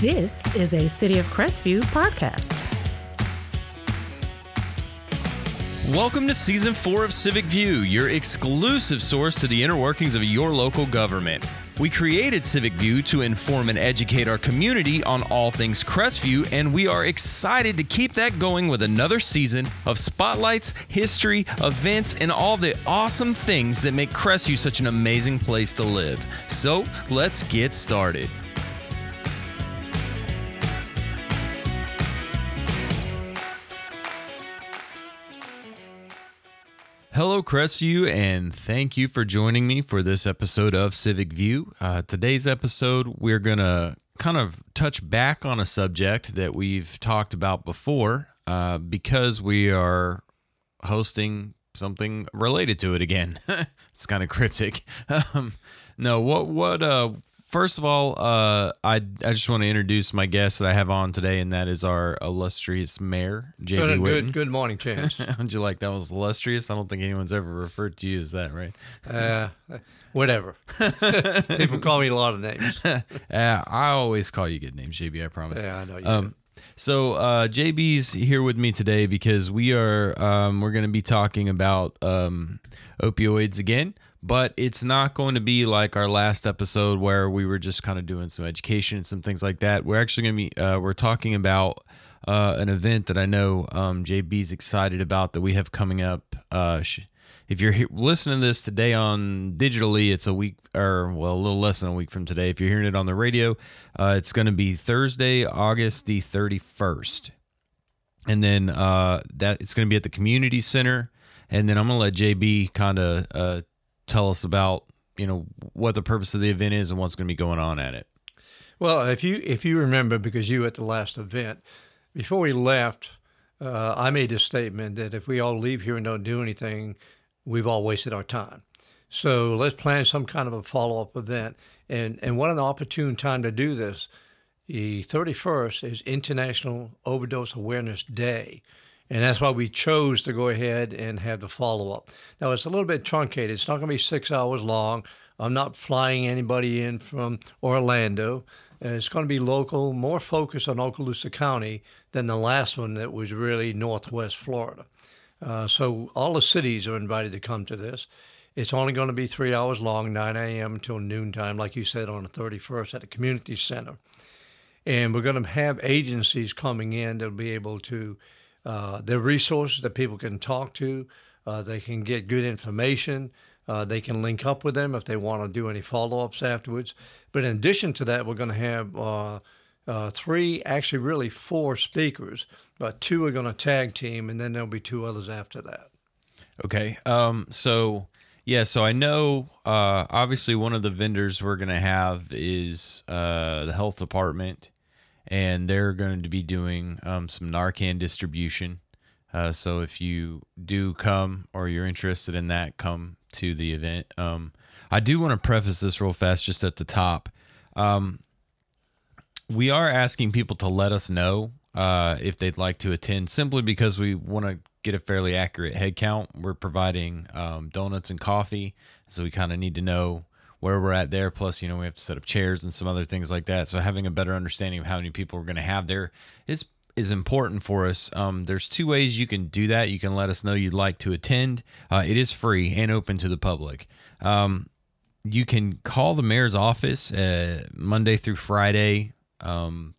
This is a City of Crestview podcast. Welcome to season four of Civic View, your exclusive source to the inner workings of your local government. We created Civic View to inform and educate our community on all things Crestview, and we are excited to keep that going with another season of spotlights, history, events, and all the awesome things that make Crestview such an amazing place to live. So let's get started. Hello, Crestview, and thank you for joining me for this episode of Civic View. Uh, today's episode, we're going to kind of touch back on a subject that we've talked about before uh, because we are hosting something related to it again. it's kind of cryptic. Um, no, what what uh, First of all, uh, I I just want to introduce my guest that I have on today, and that is our illustrious mayor, JB good, Whitten. Good, good morning, Chance. How'd you like that? Was illustrious? I don't think anyone's ever referred to you as that, right? uh, whatever. People call me a lot of names. Yeah, I always call you good names, JB. I promise. Yeah, I know you. Um, so uh, JB's here with me today because we are um, we're going to be talking about um, opioids again, but it's not going to be like our last episode where we were just kind of doing some education and some things like that. We're actually going to be uh, we're talking about uh, an event that I know um, JB's excited about that we have coming up. Uh, if you're listening to this today on digitally, it's a week or well, a little less than a week from today. If you're hearing it on the radio, uh, it's going to be Thursday, August the 31st, and then uh, that it's going to be at the community center. And then I'm going to let JB kind of uh, tell us about you know what the purpose of the event is and what's going to be going on at it. Well, if you if you remember, because you were at the last event, before we left, uh, I made a statement that if we all leave here and don't do anything, we've all wasted our time. So let's plan some kind of a follow up event. And and what an opportune time to do this. The 31st is International Overdose Awareness Day. And that's why we chose to go ahead and have the follow up. Now, it's a little bit truncated. It's not going to be six hours long. I'm not flying anybody in from Orlando. Uh, it's going to be local, more focused on Okaloosa County than the last one that was really Northwest Florida. Uh, so all the cities are invited to come to this. It's only going to be three hours long, 9 a.m. until noontime, like you said, on the 31st at the community center. And we're going to have agencies coming in that'll be able to, uh, their resources that people can talk to. Uh, they can get good information. Uh, they can link up with them if they want to do any follow ups afterwards. But in addition to that, we're going to have uh, uh, three, actually, really four speakers, but two are going to tag team, and then there'll be two others after that. Okay. Um. So yeah. So I know. Uh. Obviously, one of the vendors we're gonna have is uh the health department, and they're going to be doing um some Narcan distribution. Uh. So if you do come or you're interested in that, come to the event. Um. I do want to preface this real fast, just at the top. Um. We are asking people to let us know uh, if they'd like to attend, simply because we want to get a fairly accurate head count. We're providing um, donuts and coffee, so we kind of need to know where we're at there. Plus, you know, we have to set up chairs and some other things like that. So having a better understanding of how many people we're going to have there is is important for us. Um, there's two ways you can do that. You can let us know you'd like to attend. Uh, it is free and open to the public. Um, you can call the mayor's office uh, Monday through Friday. Um,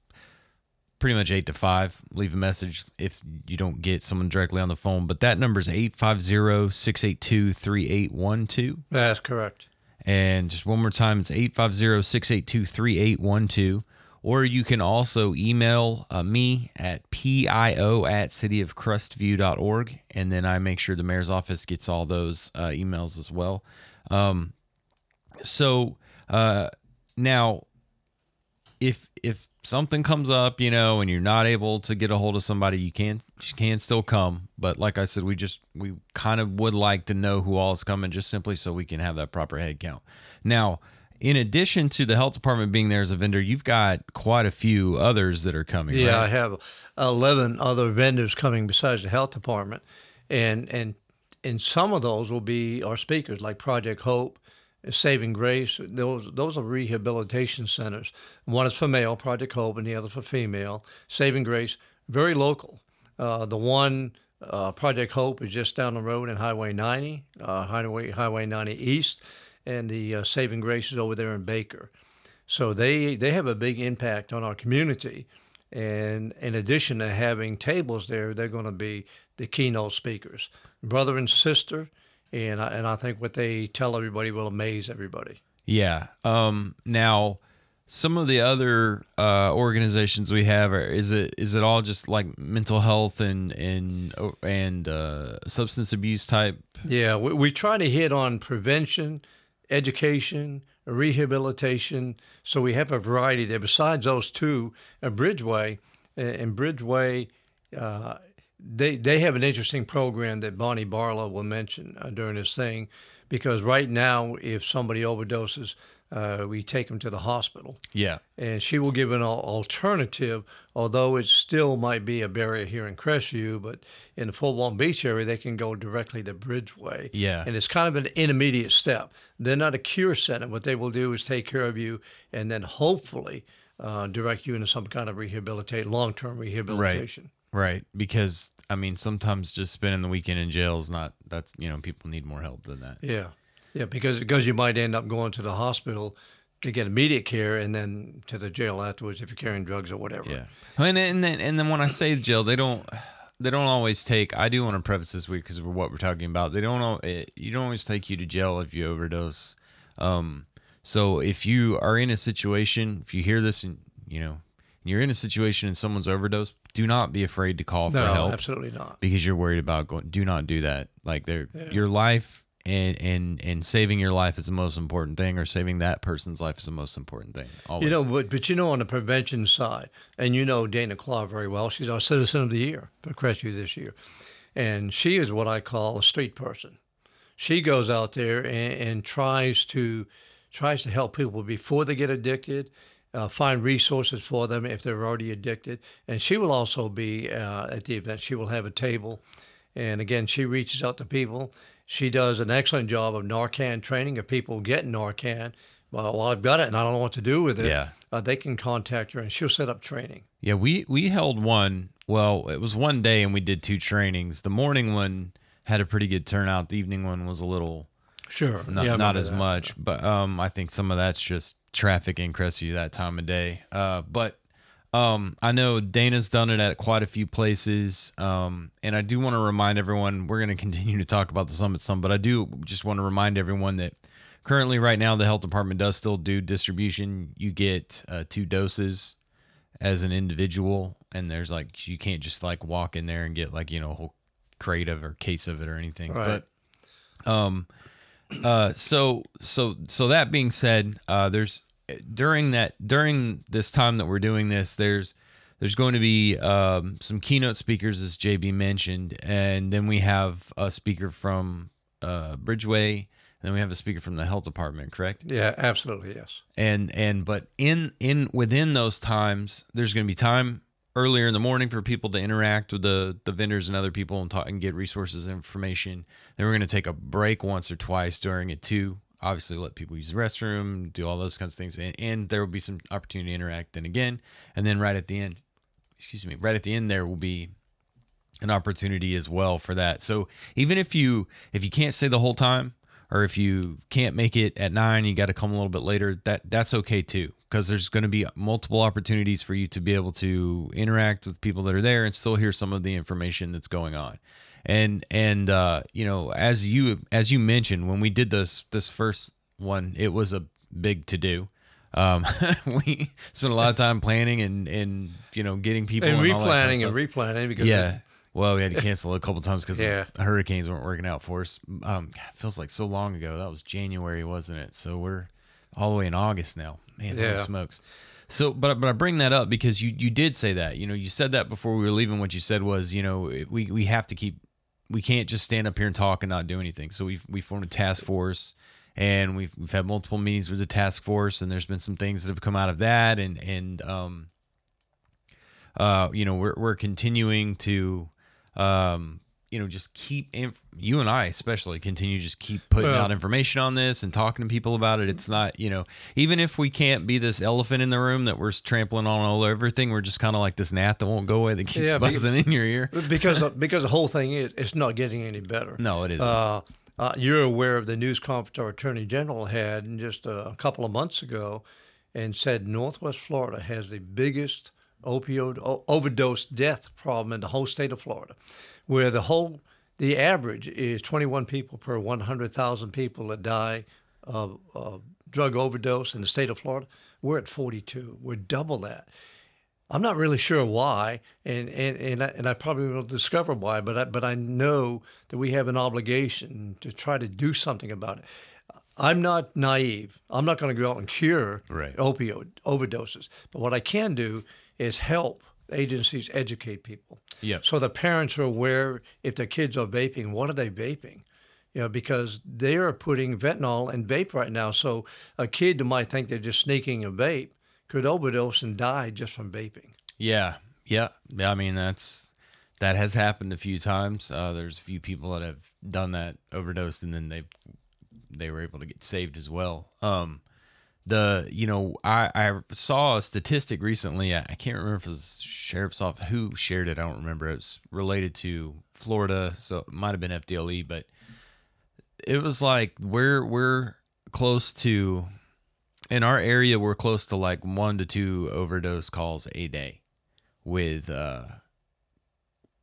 pretty much 8 to 5 leave a message if you don't get someone directly on the phone but that number is 850-682-3812 That's correct. And just one more time it's 850-682-3812 or you can also email uh, me at pio at cityofcrestview.org and then i make sure the mayor's office gets all those uh, emails as well. Um, so uh, now if if something comes up, you know, and you're not able to get a hold of somebody, you can you can still come. But like I said, we just we kind of would like to know who all is coming, just simply so we can have that proper head count. Now, in addition to the health department being there as a vendor, you've got quite a few others that are coming. Yeah, I have 11 other vendors coming besides the health department. And and and some of those will be our speakers like Project Hope Saving Grace. Those those are rehabilitation centers. One is for male, Project Hope, and the other for female. Saving Grace, very local. Uh, the one uh, Project Hope is just down the road in Highway 90, uh, Highway Highway 90 East, and the uh, Saving Grace is over there in Baker. So they they have a big impact on our community. And in addition to having tables there, they're going to be the keynote speakers, brother and sister. And I, and I think what they tell everybody will amaze everybody. Yeah. Um, now, some of the other uh, organizations we have are, is it is it all just like mental health and and and uh, substance abuse type? Yeah, we, we try to hit on prevention, education, rehabilitation. So we have a variety there. Besides those two, uh, Bridgeway and Bridgeway, uh, they they have an interesting program that Bonnie Barlow will mention uh, during this thing, because right now, if somebody overdoses, uh, we take them to the hospital. Yeah. And she will give an alternative, although it still might be a barrier here in Crestview, but in the Fort Walton Beach area, they can go directly to Bridgeway. Yeah. And it's kind of an intermediate step. They're not a cure center. What they will do is take care of you and then hopefully uh, direct you into some kind of rehabilitate long term rehabilitation. Right. Right. Because, I mean, sometimes just spending the weekend in jail is not, that's, you know, people need more help than that. Yeah. Yeah, because because you might end up going to the hospital to get immediate care and then to the jail afterwards if you're carrying drugs or whatever. Yeah, and and then and then when I say jail, they don't they don't always take. I do want to preface this week because of what we're talking about. They don't you don't always take you to jail if you overdose. Um, so if you are in a situation, if you hear this and you know you're in a situation and someone's overdosed, do not be afraid to call no, for help. absolutely not. Because you're worried about going. Do not do that. Like they're yeah. your life and and and saving your life is the most important thing, or saving that person's life is the most important thing. Always. You know, but but you know, on the prevention side, and you know Dana Claw very well. She's our Citizen of the Year for Crestview this year, and she is what I call a street person. She goes out there and, and tries to tries to help people before they get addicted. Uh, find resources for them if they're already addicted. And she will also be uh, at the event. She will have a table. And again, she reaches out to people she does an excellent job of Narcan training. If people get Narcan, well, well I've got it and I don't know what to do with it. Yeah. Uh, they can contact her and she'll set up training. Yeah, we we held one. Well, it was one day and we did two trainings. The morning one had a pretty good turnout. The evening one was a little sure not, yeah, not as that. much, but um, I think some of that's just traffic in Crestview that time of day. Uh, but um, I know Dana's done it at quite a few places. Um, and I do want to remind everyone, we're going to continue to talk about the summit some, but I do just want to remind everyone that currently, right now, the health department does still do distribution. You get uh, two doses as an individual, and there's like, you can't just like walk in there and get like, you know, a whole crate of or case of it or anything. Right. But, um, uh, so, so, so that being said, uh, there's, during that during this time that we're doing this, there's there's going to be um, some keynote speakers, as JB mentioned, and then we have a speaker from uh, Bridgeway, and then we have a speaker from the health department. Correct? Yeah, absolutely, yes. And and but in in within those times, there's going to be time earlier in the morning for people to interact with the the vendors and other people and talk and get resources and information. Then we're going to take a break once or twice during it too obviously let people use the restroom, do all those kinds of things, and, and there will be some opportunity to interact then again, and then right at the end, excuse me, right at the end there will be an opportunity as well for that. So even if you if you can't stay the whole time, or if you can't make it at nine, you got to come a little bit later. That that's okay too, because there's going to be multiple opportunities for you to be able to interact with people that are there and still hear some of the information that's going on. And and uh, you know as you as you mentioned when we did this this first one it was a big to do. Um, we spent a lot of time planning and and you know getting people and, and replanning kind of and replanning because yeah. Well we had to cancel a couple times because yeah. hurricanes weren't working out for us. Um feels like so long ago. That was january wasn't it? So we're all the way in august now man yeah. holy smokes so, but but I bring that up because you you did say that. You know, you said that before we were leaving. What you said was, you know, we we have to keep we can't just stand up here and talk and not do anything. So we've we formed a task force, and we've we've had multiple meetings with the task force, and there's been some things that have come out of that, and and um, uh, you know, we're we're continuing to, um, you know, just keep inf- you and I especially continue to just keep putting Well- out information on this and talking to people about it. It's not, you know, even if we can't be this elephant in the room that we're trampling on all everything, we're just kind of like this gnat that won't go away that keeps Yeah, buzzing in your ear. because because the whole thing is it's not getting any better. No, it isn't. Uh, uh, you're aware of the news conference our Attorney General had just a couple of months ago, and said Northwest Florida has the biggest opioid o- overdose death problem in the whole state of Florida, where the whole the average is 21 people per 100,000 people that die of, of drug overdose in the state of Florida. We're at 42. We're double that. I'm not really sure why, and and and I, and I probably will discover why, but I, but I know that we have an obligation to try to do something about it. I'm not naive. I'm not going to go out and cure Right. opioid overdoses, but what I can do is help agencies educate people. Yep. So the parents are aware if their kids are vaping, what are they vaping? You know, because they are putting fentanyl in vape right now. So a kid who might think they're just sneaking a vape could overdose and die just from vaping. Yeah, yeah. Yeah, I mean, that's that has happened a few times. Uh, there's a few people that have done that, overdosed, and then they they were able to get saved as well. Um, the you know I I saw a statistic recently. I, can't remember if it was sheriff's office who shared it. I don't remember. It was related to Florida, so it might have been FDLE, but it was like we're we're close to in our area we're close to like one to two overdose calls a day with uh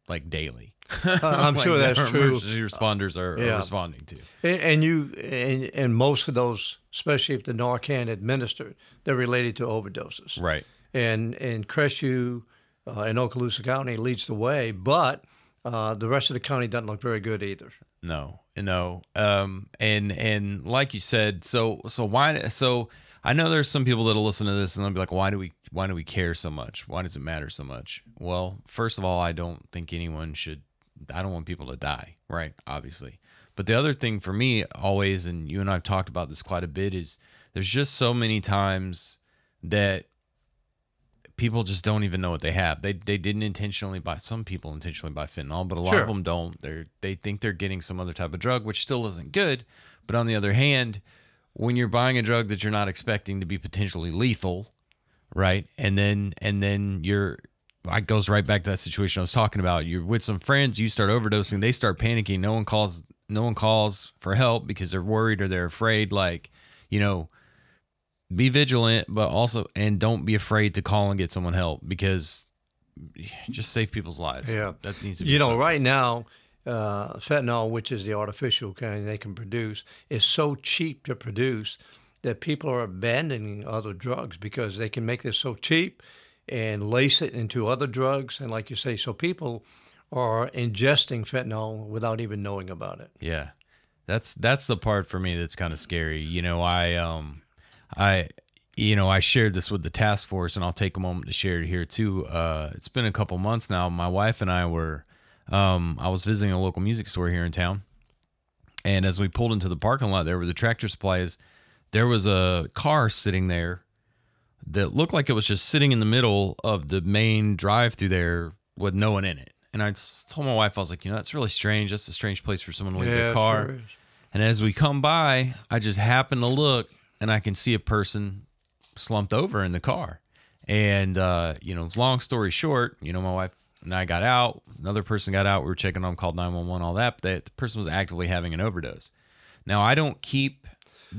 like daily I'm Like sure that that's true. emergency responders are, are Yeah. responding to And, and you and, and most of those, especially if the Narcan administered, they're related to overdoses. right And and Crestview uh, in Okaloosa County leads the way, but uh, the rest of the county doesn't look very good either. no no um and and like you said so so why so i know there's some people that'll listen to this and they'll be like why do we why do we care so much why does it matter so much well first of all i don't think anyone should i don't want people to die right obviously but the other thing for me always and you and i've talked about this quite a bit is there's just so many times that people just don't even know what they have. They they didn't intentionally buy. Some people intentionally buy fentanyl, but a lot Sure. of them don't. They they think they're getting some other type of drug, which still isn't good. But on the other hand, when you're buying a drug that you're not expecting to be potentially lethal, right? And then and then you're it goes right back to that situation I was talking about. You're with some friends, you start overdosing, they start panicking. No one calls no one calls for help because they're worried or they're afraid. Like, you know, be vigilant, but also and don't be afraid to call and get someone help because just save people's lives. Yeah. that needs to be. You know, focus. right now, uh, fentanyl, which is the artificial kind they can produce, is so cheap to produce that people are abandoning other drugs because they can make this so cheap and lace it into other drugs. And like you say, so people are ingesting fentanyl without even knowing about it. Yeah. That's that's the part for me that's kind of scary. You know, I um I you know, I shared this with the task force and I'll take a moment to share it here too. Uh it's been a couple months now. My wife and I were um I was visiting a local music store here in town. And as we pulled into the parking lot there where the tractor supply is, there was a car sitting there that looked like it was just sitting in the middle of the main drive through there with no one in it. And I told my wife, I was like, you know, that's really strange. That's a strange place for someone to leave their car. sure. And as we come by, I just happen to look and I can see a person slumped over in the car. And, uh, you know, long story short, you know, my wife and I got out. Another person got out. We were checking on, them, called 911, all that. But they, the person was actively having an overdose. Now, I don't keep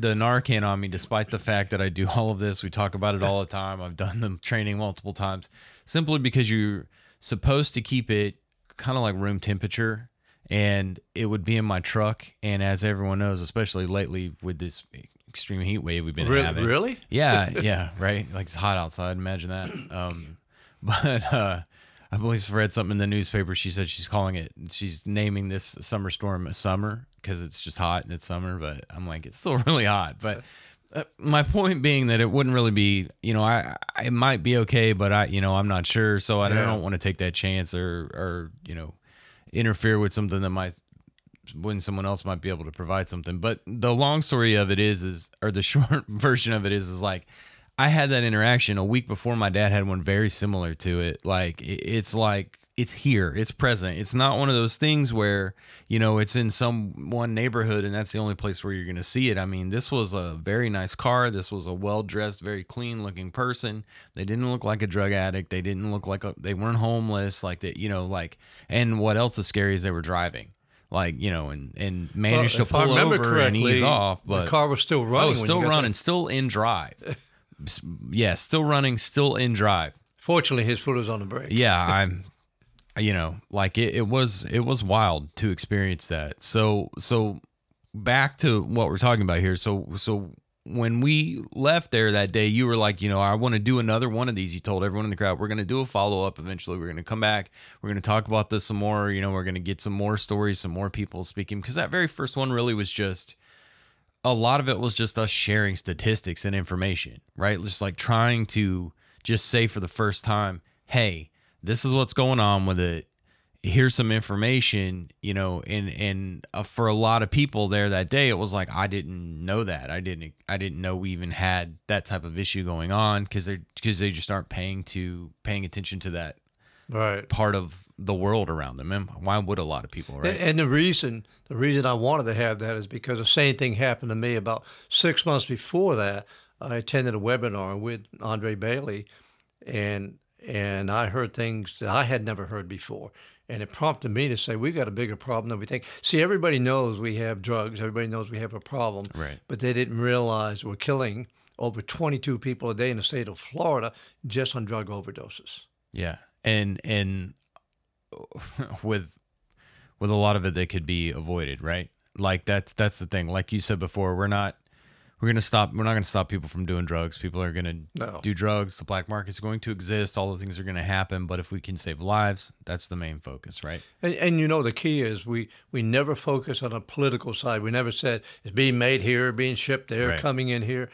the Narcan on me, despite the fact that I do all of this. We talk about it all the time. I've done the training multiple times, simply because you're supposed to keep it kind of like room temperature. And it would be in my truck. And as everyone knows, especially lately with this extreme heat wave we've been Re- having, really? yeah, yeah, right. Like it's hot outside. Imagine that. Um, but uh, I believe I read something in the newspaper. She said she's calling it. She's naming this summer storm a summer because it's just hot and it's summer. But I'm like, it's still really hot. But uh, my point being that it wouldn't really be. You know, I, I it might be okay, but I, you know, I'm not sure. So I Yeah. don't want to take that chance or or you know interfere with something that might when someone else might be able to provide something. But the long story of it is, is or the short version of it is, is like I had that interaction a week before my dad had one very similar to it. Like it's like it's here, it's present. It's not one of those things where you know it's in some one neighborhood and that's the only place where you're going to see it. I mean, this was a very nice car. This was a well dressed, very clean looking person. They didn't look like a drug addict. They didn't look like a, they weren't homeless. Like that, you know, like and what else is scary is they were driving like you know, and and managed Well, to pull over and ease off. But the car was still oh, running. oh, still running, there. still in drive. Yeah, still running, still in drive. Fortunately, his foot was on the brake. Yeah, I'm. You know, like it, it was it was wild to experience that. So so back to what we're talking about here. So so when we left there that day, you were like, you know, I want to do another one of these. You told everyone in the crowd, we're going to do a follow up eventually. We're going to come back. We're going to talk about this some more. You know, we're going to get some more stories, some more people speaking. Because that very first one really was just a lot of it was just us sharing statistics and information, right? Just like trying to just say for the first time, hey, this is what's going on with it. Here's some information, you know, and and uh, for a lot of people there that day, it was like I didn't know that. I didn't I didn't know we even had that type of issue going on because they because they just aren't paying to paying attention to that Right. part of the world around them. And why would a lot of people, right? And the reason the reason I wanted to have that is because the same thing happened to me about six months before that. I attended a webinar with Andre Bailey, and and I heard things that I had never heard before, and it prompted me to say we've got a bigger problem than we think. See, everybody knows we have drugs. Everybody knows we have a problem, Right. But they didn't realize we're killing over 22 people a day in the state of Florida just on drug overdoses. Yeah, and and with with a lot of it that could be avoided, right? Like that's that's the thing. Like you said before, we're not we're gonna stop. We're not gonna stop people from doing drugs. People are gonna No. do drugs. The black market's going to exist. All the things are gonna happen. But if we can save lives, that's the main focus, right? And, and you know the key is we we never focus on a political side. We never said it's being made here, being shipped there, Right. coming in here.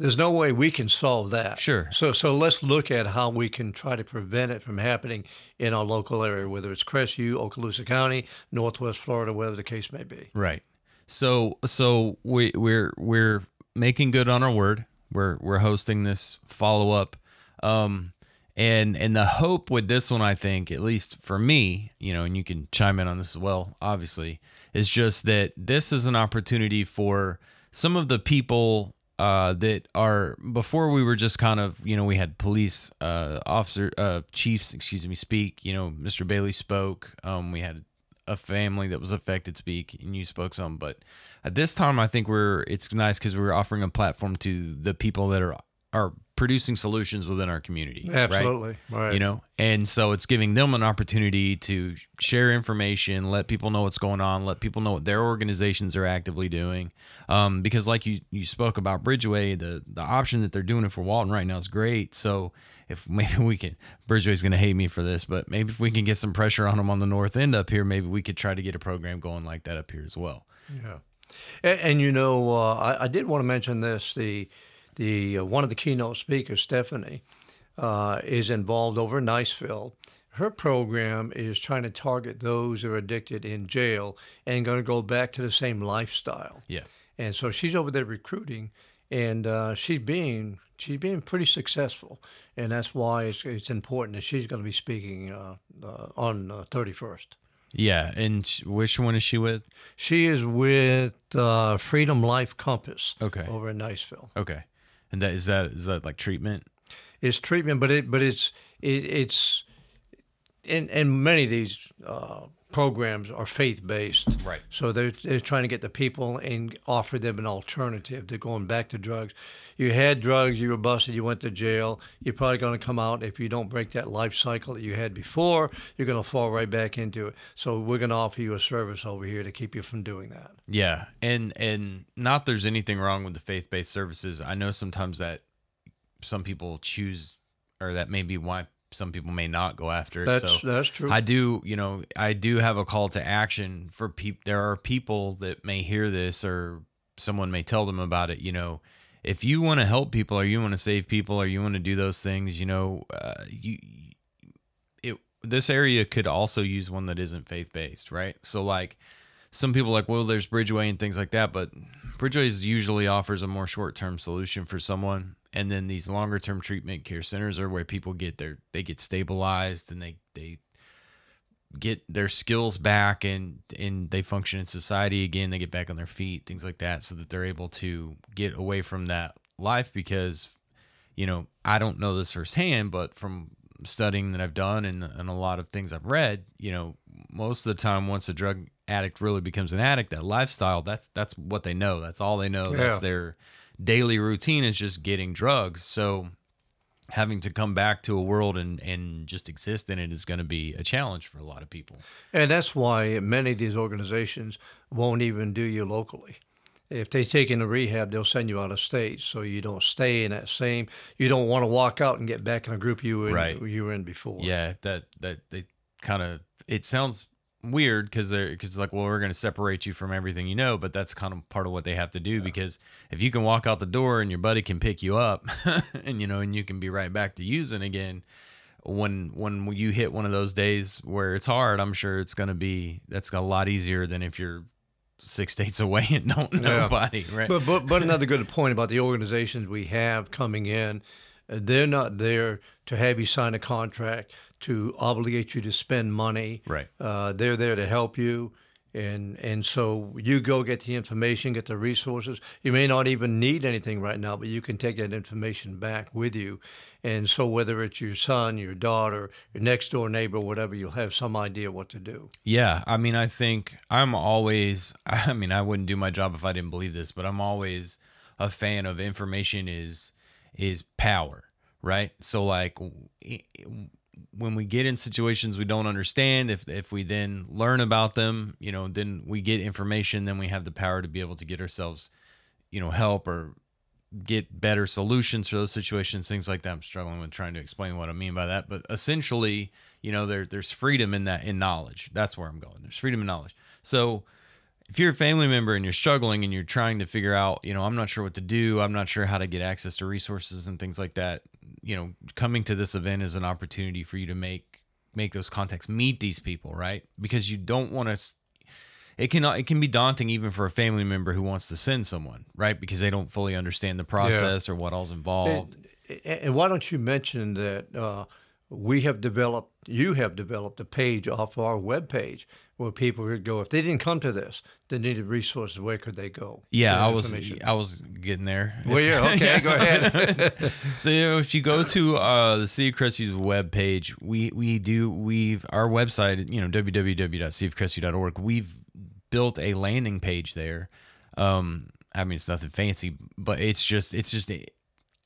There's no way we can solve that. Sure. So so let's look at how we can try to prevent it from happening in our local area, whether it's Crestview, Okaloosa County, Northwest Florida, whatever the case may be. Right. So so we we're we're making good on our word. We're we're hosting this follow up. Um and and the hope with this one I think, at least for me, you know, and you can chime in on this as well, obviously, is just that this is an opportunity for some of the people uh, that are before we were just kind of you know we had police uh, officer uh, chiefs excuse me speak you know Mr. Bailey spoke um, we had a family that was affected speak and you spoke some but at this time i think we're it's nice because we're offering a platform to the people that are are producing solutions within our community right? Absolutely. Right. you know and so it's giving them an opportunity to share information let people know what's going on let people know what their organizations are actively doing um, because like you you spoke about bridgeway the the option that they're doing it Fort Walton right now is great so if maybe we can bridgeway's going to hate me for this but maybe if we can get some pressure on them on the north end up here maybe we could try to get a program going like that up here as well Yeah, and, and you know, uh, I, I did want to mention this. The the uh, one of the keynote speakers, Stephanie, uh, is involved over in Niceville. Her program is trying to target those who are addicted in jail and going to go back to the same lifestyle. yeah And so she's over there recruiting, and uh, she's being she's being pretty successful, and that's why it's, it's important that she's going to be speaking uh, uh, on thirty first. yeah and which one is she with She is with uh, Freedom Life Compass. Okay. Over in Niceville. okay and that is that is that like treatment? It's treatment, but it but it's it, it's in in many of these uh, programs are faith based. Right. So they're they're trying to get the people and offer them an alternative to going back to drugs. You had drugs, you were busted, you went to jail. You're probably going to come out if you don't break that life cycle that you had before. You're going to fall right back into it. So we're going to offer you a service over here to keep you from doing that. Yeah, and and not there's anything wrong with the faith based services. I know sometimes that some people choose, or that may be why some people may not go after it. That's so that's true. I do, you know, I do have a call to action for people. There are people that may hear this, or someone may tell them about it. You know, if you want to help people, or you want to save people, or you want to do those things, you know, uh, you it this area could also use one that isn't faith based, right? So like some people like, well, there's Bridgeway and things like that, but Bridgeway usually offers a more short term solution for someone, and then these longer term treatment care centers are where people get their they get stabilized and they they get their skills back and and they function in society again. They get back on their feet things like that so that they're able to get away from that life because you know i don't know this firsthand but from studying that i've done and, and a lot of things i've read you know most of the time once a drug addict really becomes an addict that lifestyle that's that's what they know that's all they know Yeah. that's their daily routine is just getting drugs so having to come back to a world and and just exist in it is going to be a challenge for a lot of people And that's why many of these organizations won't even do you locally. If they take you into rehab, they'll send you out of state, so you don't stay in that same. You don't want to walk out and get back in a group you were in, Right. you were in before. Yeah, that that they kind of it sounds weird because they're because like well we're going to separate you from everything you know, but that's kind of part of what they have to do because if you can walk out the door and your buddy can pick you up and you know and you can be right back to using again when when you hit one of those days where it's hard, I'm sure it's going to be that's a lot easier than if you're six states away and don't know Yeah. nobody, right? But, but but another good point about the organizations we have coming in, they're not there to have you sign a contract to obligate you to spend money. Right. Uh, they're there to help you, and and so you go get the information, get the resources. You may not even need anything right now, but you can take that information back with you. And so whether it's your son, your daughter, your next door neighbor, whatever, you'll have some idea what to do. Yeah, I mean, I think I'm always. I mean, I wouldn't do my job if I didn't believe this, but I'm always a fan of information is is power, right? So like when we get in situations we don't understand, if if we then learn about them, you know, then we get information, then we have the power to be able to get ourselves, you know, help or get better solutions for those situations, things like that. I'm struggling with trying to explain what I mean by that, but essentially, you know, there there's freedom in that in knowledge. That's where I'm going. There's freedom in knowledge. So if you're a family member and you're struggling and you're trying to figure out, you know, I'm not sure what to do, I'm not sure how to get access to resources and things like that, you know, coming to this event is an opportunity for you to make make those contacts, meet these people, right? Because you don't want to it can it can be daunting even for a family member who wants to send someone, right? Because they don't fully understand the process or what all's involved. And, and why don't you mention that uh, we have developed, you have developed a page off our webpage where people could go if they didn't come to this, they needed resources. Where could they go? Yeah, I was? I was getting there. Well, yeah, okay, go ahead. so you know, if you go to uh, the City of web page, we we do we've our website, you know, www.cityofcrestview.org. We've built a landing page there. Um, I mean, it's nothing fancy, but it's just it's just a,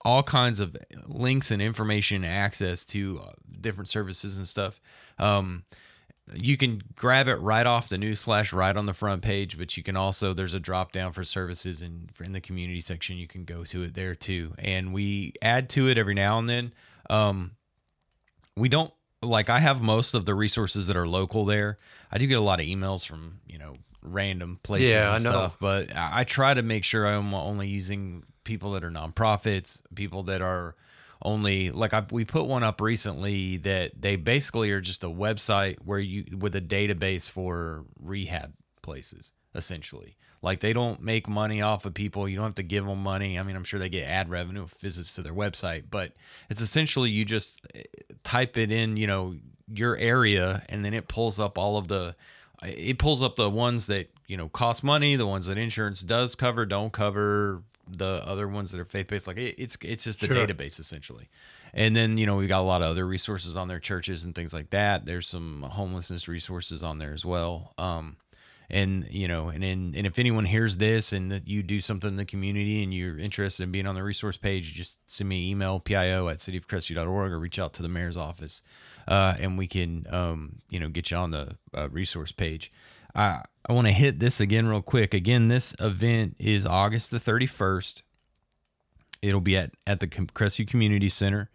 all kinds of links and information, access to uh, different services and stuff. Um, you can grab it right off the news flash right on the front page, but you can also there's a drop down for services and in the community section you can go to it there too. And we add to it every now and then. Um, we don't like I have most of the resources that are local there. I do get a lot of emails from you know random places Yeah, and stuff, but I try to make sure I'm only using people that are nonprofits, people that are only like I, we put one up recently that they basically are just a website where you with a database for rehab places essentially. Like they don't make money off of people. You don't have to give them money. I mean i'm sure they get ad revenue visits to their website but it's essentially you just eh, type it in you know your area and then it pulls up all of the it pulls up the ones that you know cost money the ones that insurance does cover don't cover the other ones that are faith-based like it, it's it's just a Sure. database essentially. And then you know we got a lot of other resources on their churches and things like that. There's some homelessness resources on there as well. Um and you know and in, and if anyone hears this and that you do something in the community and you're interested in being on the resource page just send me an email pio at cityofcrestview.org or reach out to the mayor's office. Uh, and we can um, you know get you on the uh, resource page i i want to hit this again real quick again this event is august the 31st it'll be at at the crestview community center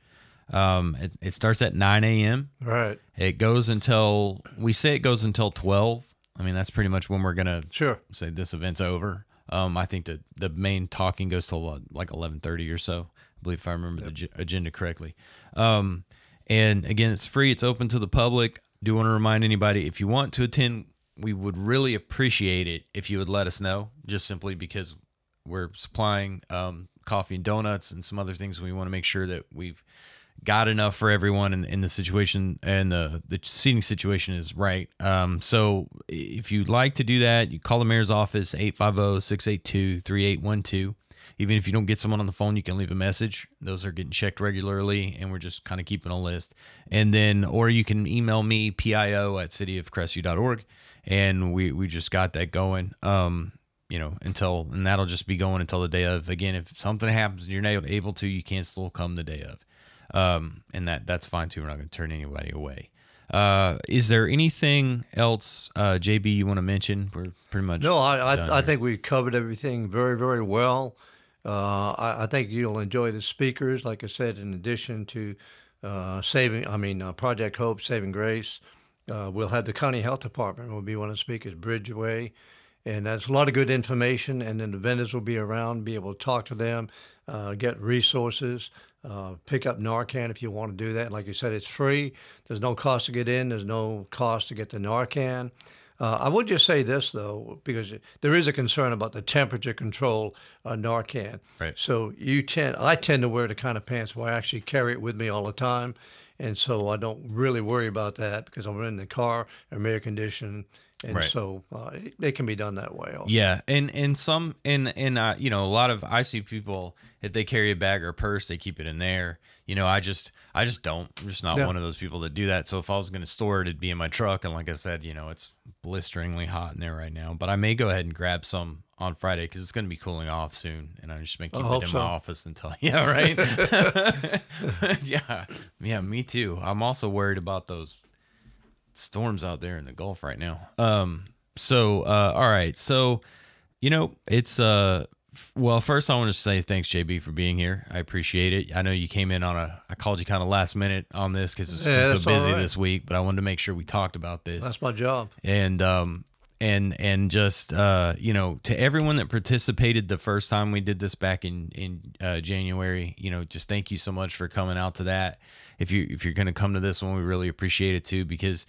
um, it, it starts at 9 a.m right. it goes until we say it goes until 12 i mean that's pretty much when we're gonna Sure. say this event's over. Um, I think the the main talking goes till like eleven thirty or so. I believe if I remember the ag- agenda correctly. Um, and again, it's free. It's open to the public. Do you want to remind anybody if you want to attend, we would really appreciate it if you would let us know. Just simply because we're supplying um, coffee and donuts and some other things. We want to make sure that we've got enough for everyone in, and the situation and the the seating situation is right. Um, so if you'd like to do that, you call the mayor's office 850-682-3812. Even if you don't get someone on the phone, you can leave a message. Those are getting checked regularly, and we're just kind of keeping a list. And then, or you can email me, pio at cityofcrestview.org, and we, we just got that going. Um, you know, until, and that'll just be going until the day of. Again, if something happens and you're not able to, you can still come the day of. Um, and that that's fine too. We're not going to turn anybody away. Uh, is there anything else, uh, JB, you want to mention? We're pretty much no. I I, I think we covered everything very very well. Uh, I, I think you'll enjoy the speakers. Like I said, in addition to uh, saving, I mean, uh, Project Hope, Saving Grace, uh, we'll have the county health department will be one of the speakers, Bridgeway, and that's a lot of good information. And then the vendors will be around, be able to talk to them, uh, get resources, uh, pick up Narcan if you want to do that. Like you said, it's free. There's no cost to get in. There's no cost to get the Narcan. Uh, I would just say this though, because there is a concern about the temperature control on Narcan. Right. So you tend, I tend to wear the kind of pants where I actually carry it with me all the time, and so I don't really worry about that because I'm in the car, I'm air conditioned, and Right. so uh, it, it can be done that way. Also. Yeah, and and some and and uh, you know a lot of I see people if they carry a bag or a purse they keep it in there. You know, I just I just don't. I'm just not Yeah. one of those people that do that. So if I was going to store it, it'd be in my truck. And like I said, you know, it's blisteringly hot in there right now. But I may go ahead and grab some on Friday because it's going to be cooling off soon, and I'm just going to keep it in so. my office until yeah, right. yeah, yeah, me too. I'm also worried about those storms out there in the Gulf right now. Um, so uh, all right, so you know it's uh, f- well, first I want to say thanks JB for being here. I appreciate it. I know you came in on a I called you kind of last minute on this because it's Yeah, been so busy right. this week, but I wanted to make sure we talked about this That's my job. and um and and just uh you know to everyone that participated the first time we did this back in in uh, January you know just thank you so much for coming out to that. If you if you're going to come to this one we really appreciate it too because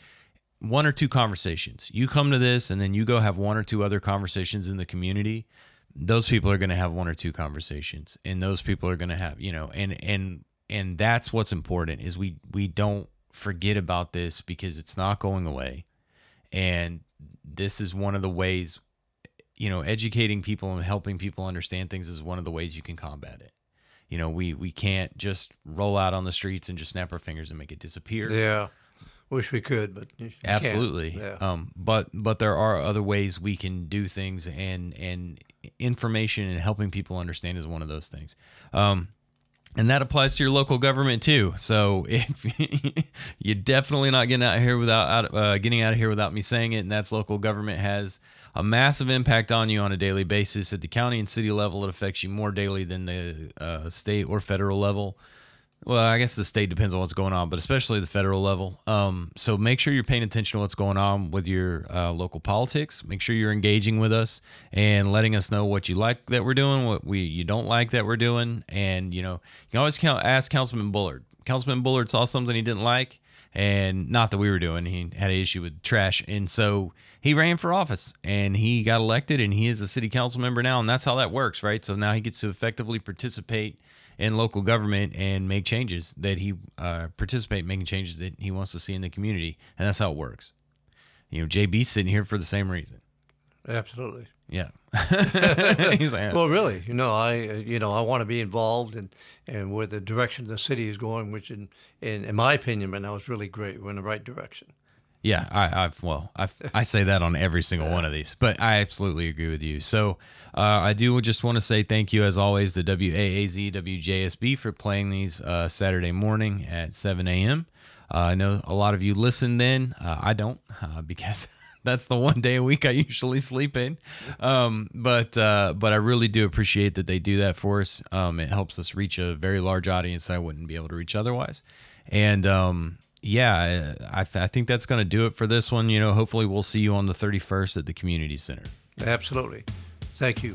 one or two conversations you come to this and then you go have one or two other conversations in the community those people are going to have one or two conversations and those people are going to have you know and and and that's what's important is we we don't forget about this because it's not going away. And this is one of the ways you know educating people and helping people understand things is one of the ways you can combat it. You know we we can't just roll out on the streets and just snap our fingers and make it disappear. Yeah. Wish we could, but absolutely. Yeah. um but but there are other ways we can do things and and information and helping people understand is one of those things. Um and that applies to your local government too. So if you're definitely not getting out of here without uh, getting out of here without me saying it, and that's local government has a massive impact on you on a daily basis. At the county and city level, it affects you more daily than the uh, state or federal level. Well, I guess the state depends on what's going on, but especially the federal level. Um, so make sure you're paying attention to what's going on with your uh, local politics. Make sure you're engaging with us and letting us know what you like that we're doing, what we you don't like that we're doing, and you know you can always count, ask Councilman Bullard. Councilman Bullard saw something he didn't like, and not that we were doing. He had an issue with trash, and so he ran for office and he got elected, and he is a city council member now, and that's how that works, right? So now he gets to effectively participate in local government and make changes that he uh, participate in making changes that he wants to see in the community, and that's how it works. You know, JB's sitting here for the same reason. Absolutely. Yeah, he's like, Well, really, you know, I uh, you know I want to be involved in and where the direction the city is going, which in in, in my opinion, right now is really great. We're in the right direction. Yeah, I, I've well, I I say that on every single one of these, but I absolutely agree with you. So uh, I do just want to say thank you as always to WAAZ WJSB for playing these uh, Saturday morning at 7 a.m. Uh, I know a lot of you listen then. Uh, I don't uh, because that's the one day a week I usually sleep in. Um, but uh, but I really do appreciate that they do that for us. Um, it helps us reach a very large audience I wouldn't be able to reach otherwise. And um, yeah, I, th- I think that's going to do it for this one. You know, hopefully we'll see you on the 31st at the community center. Absolutely. Thank you.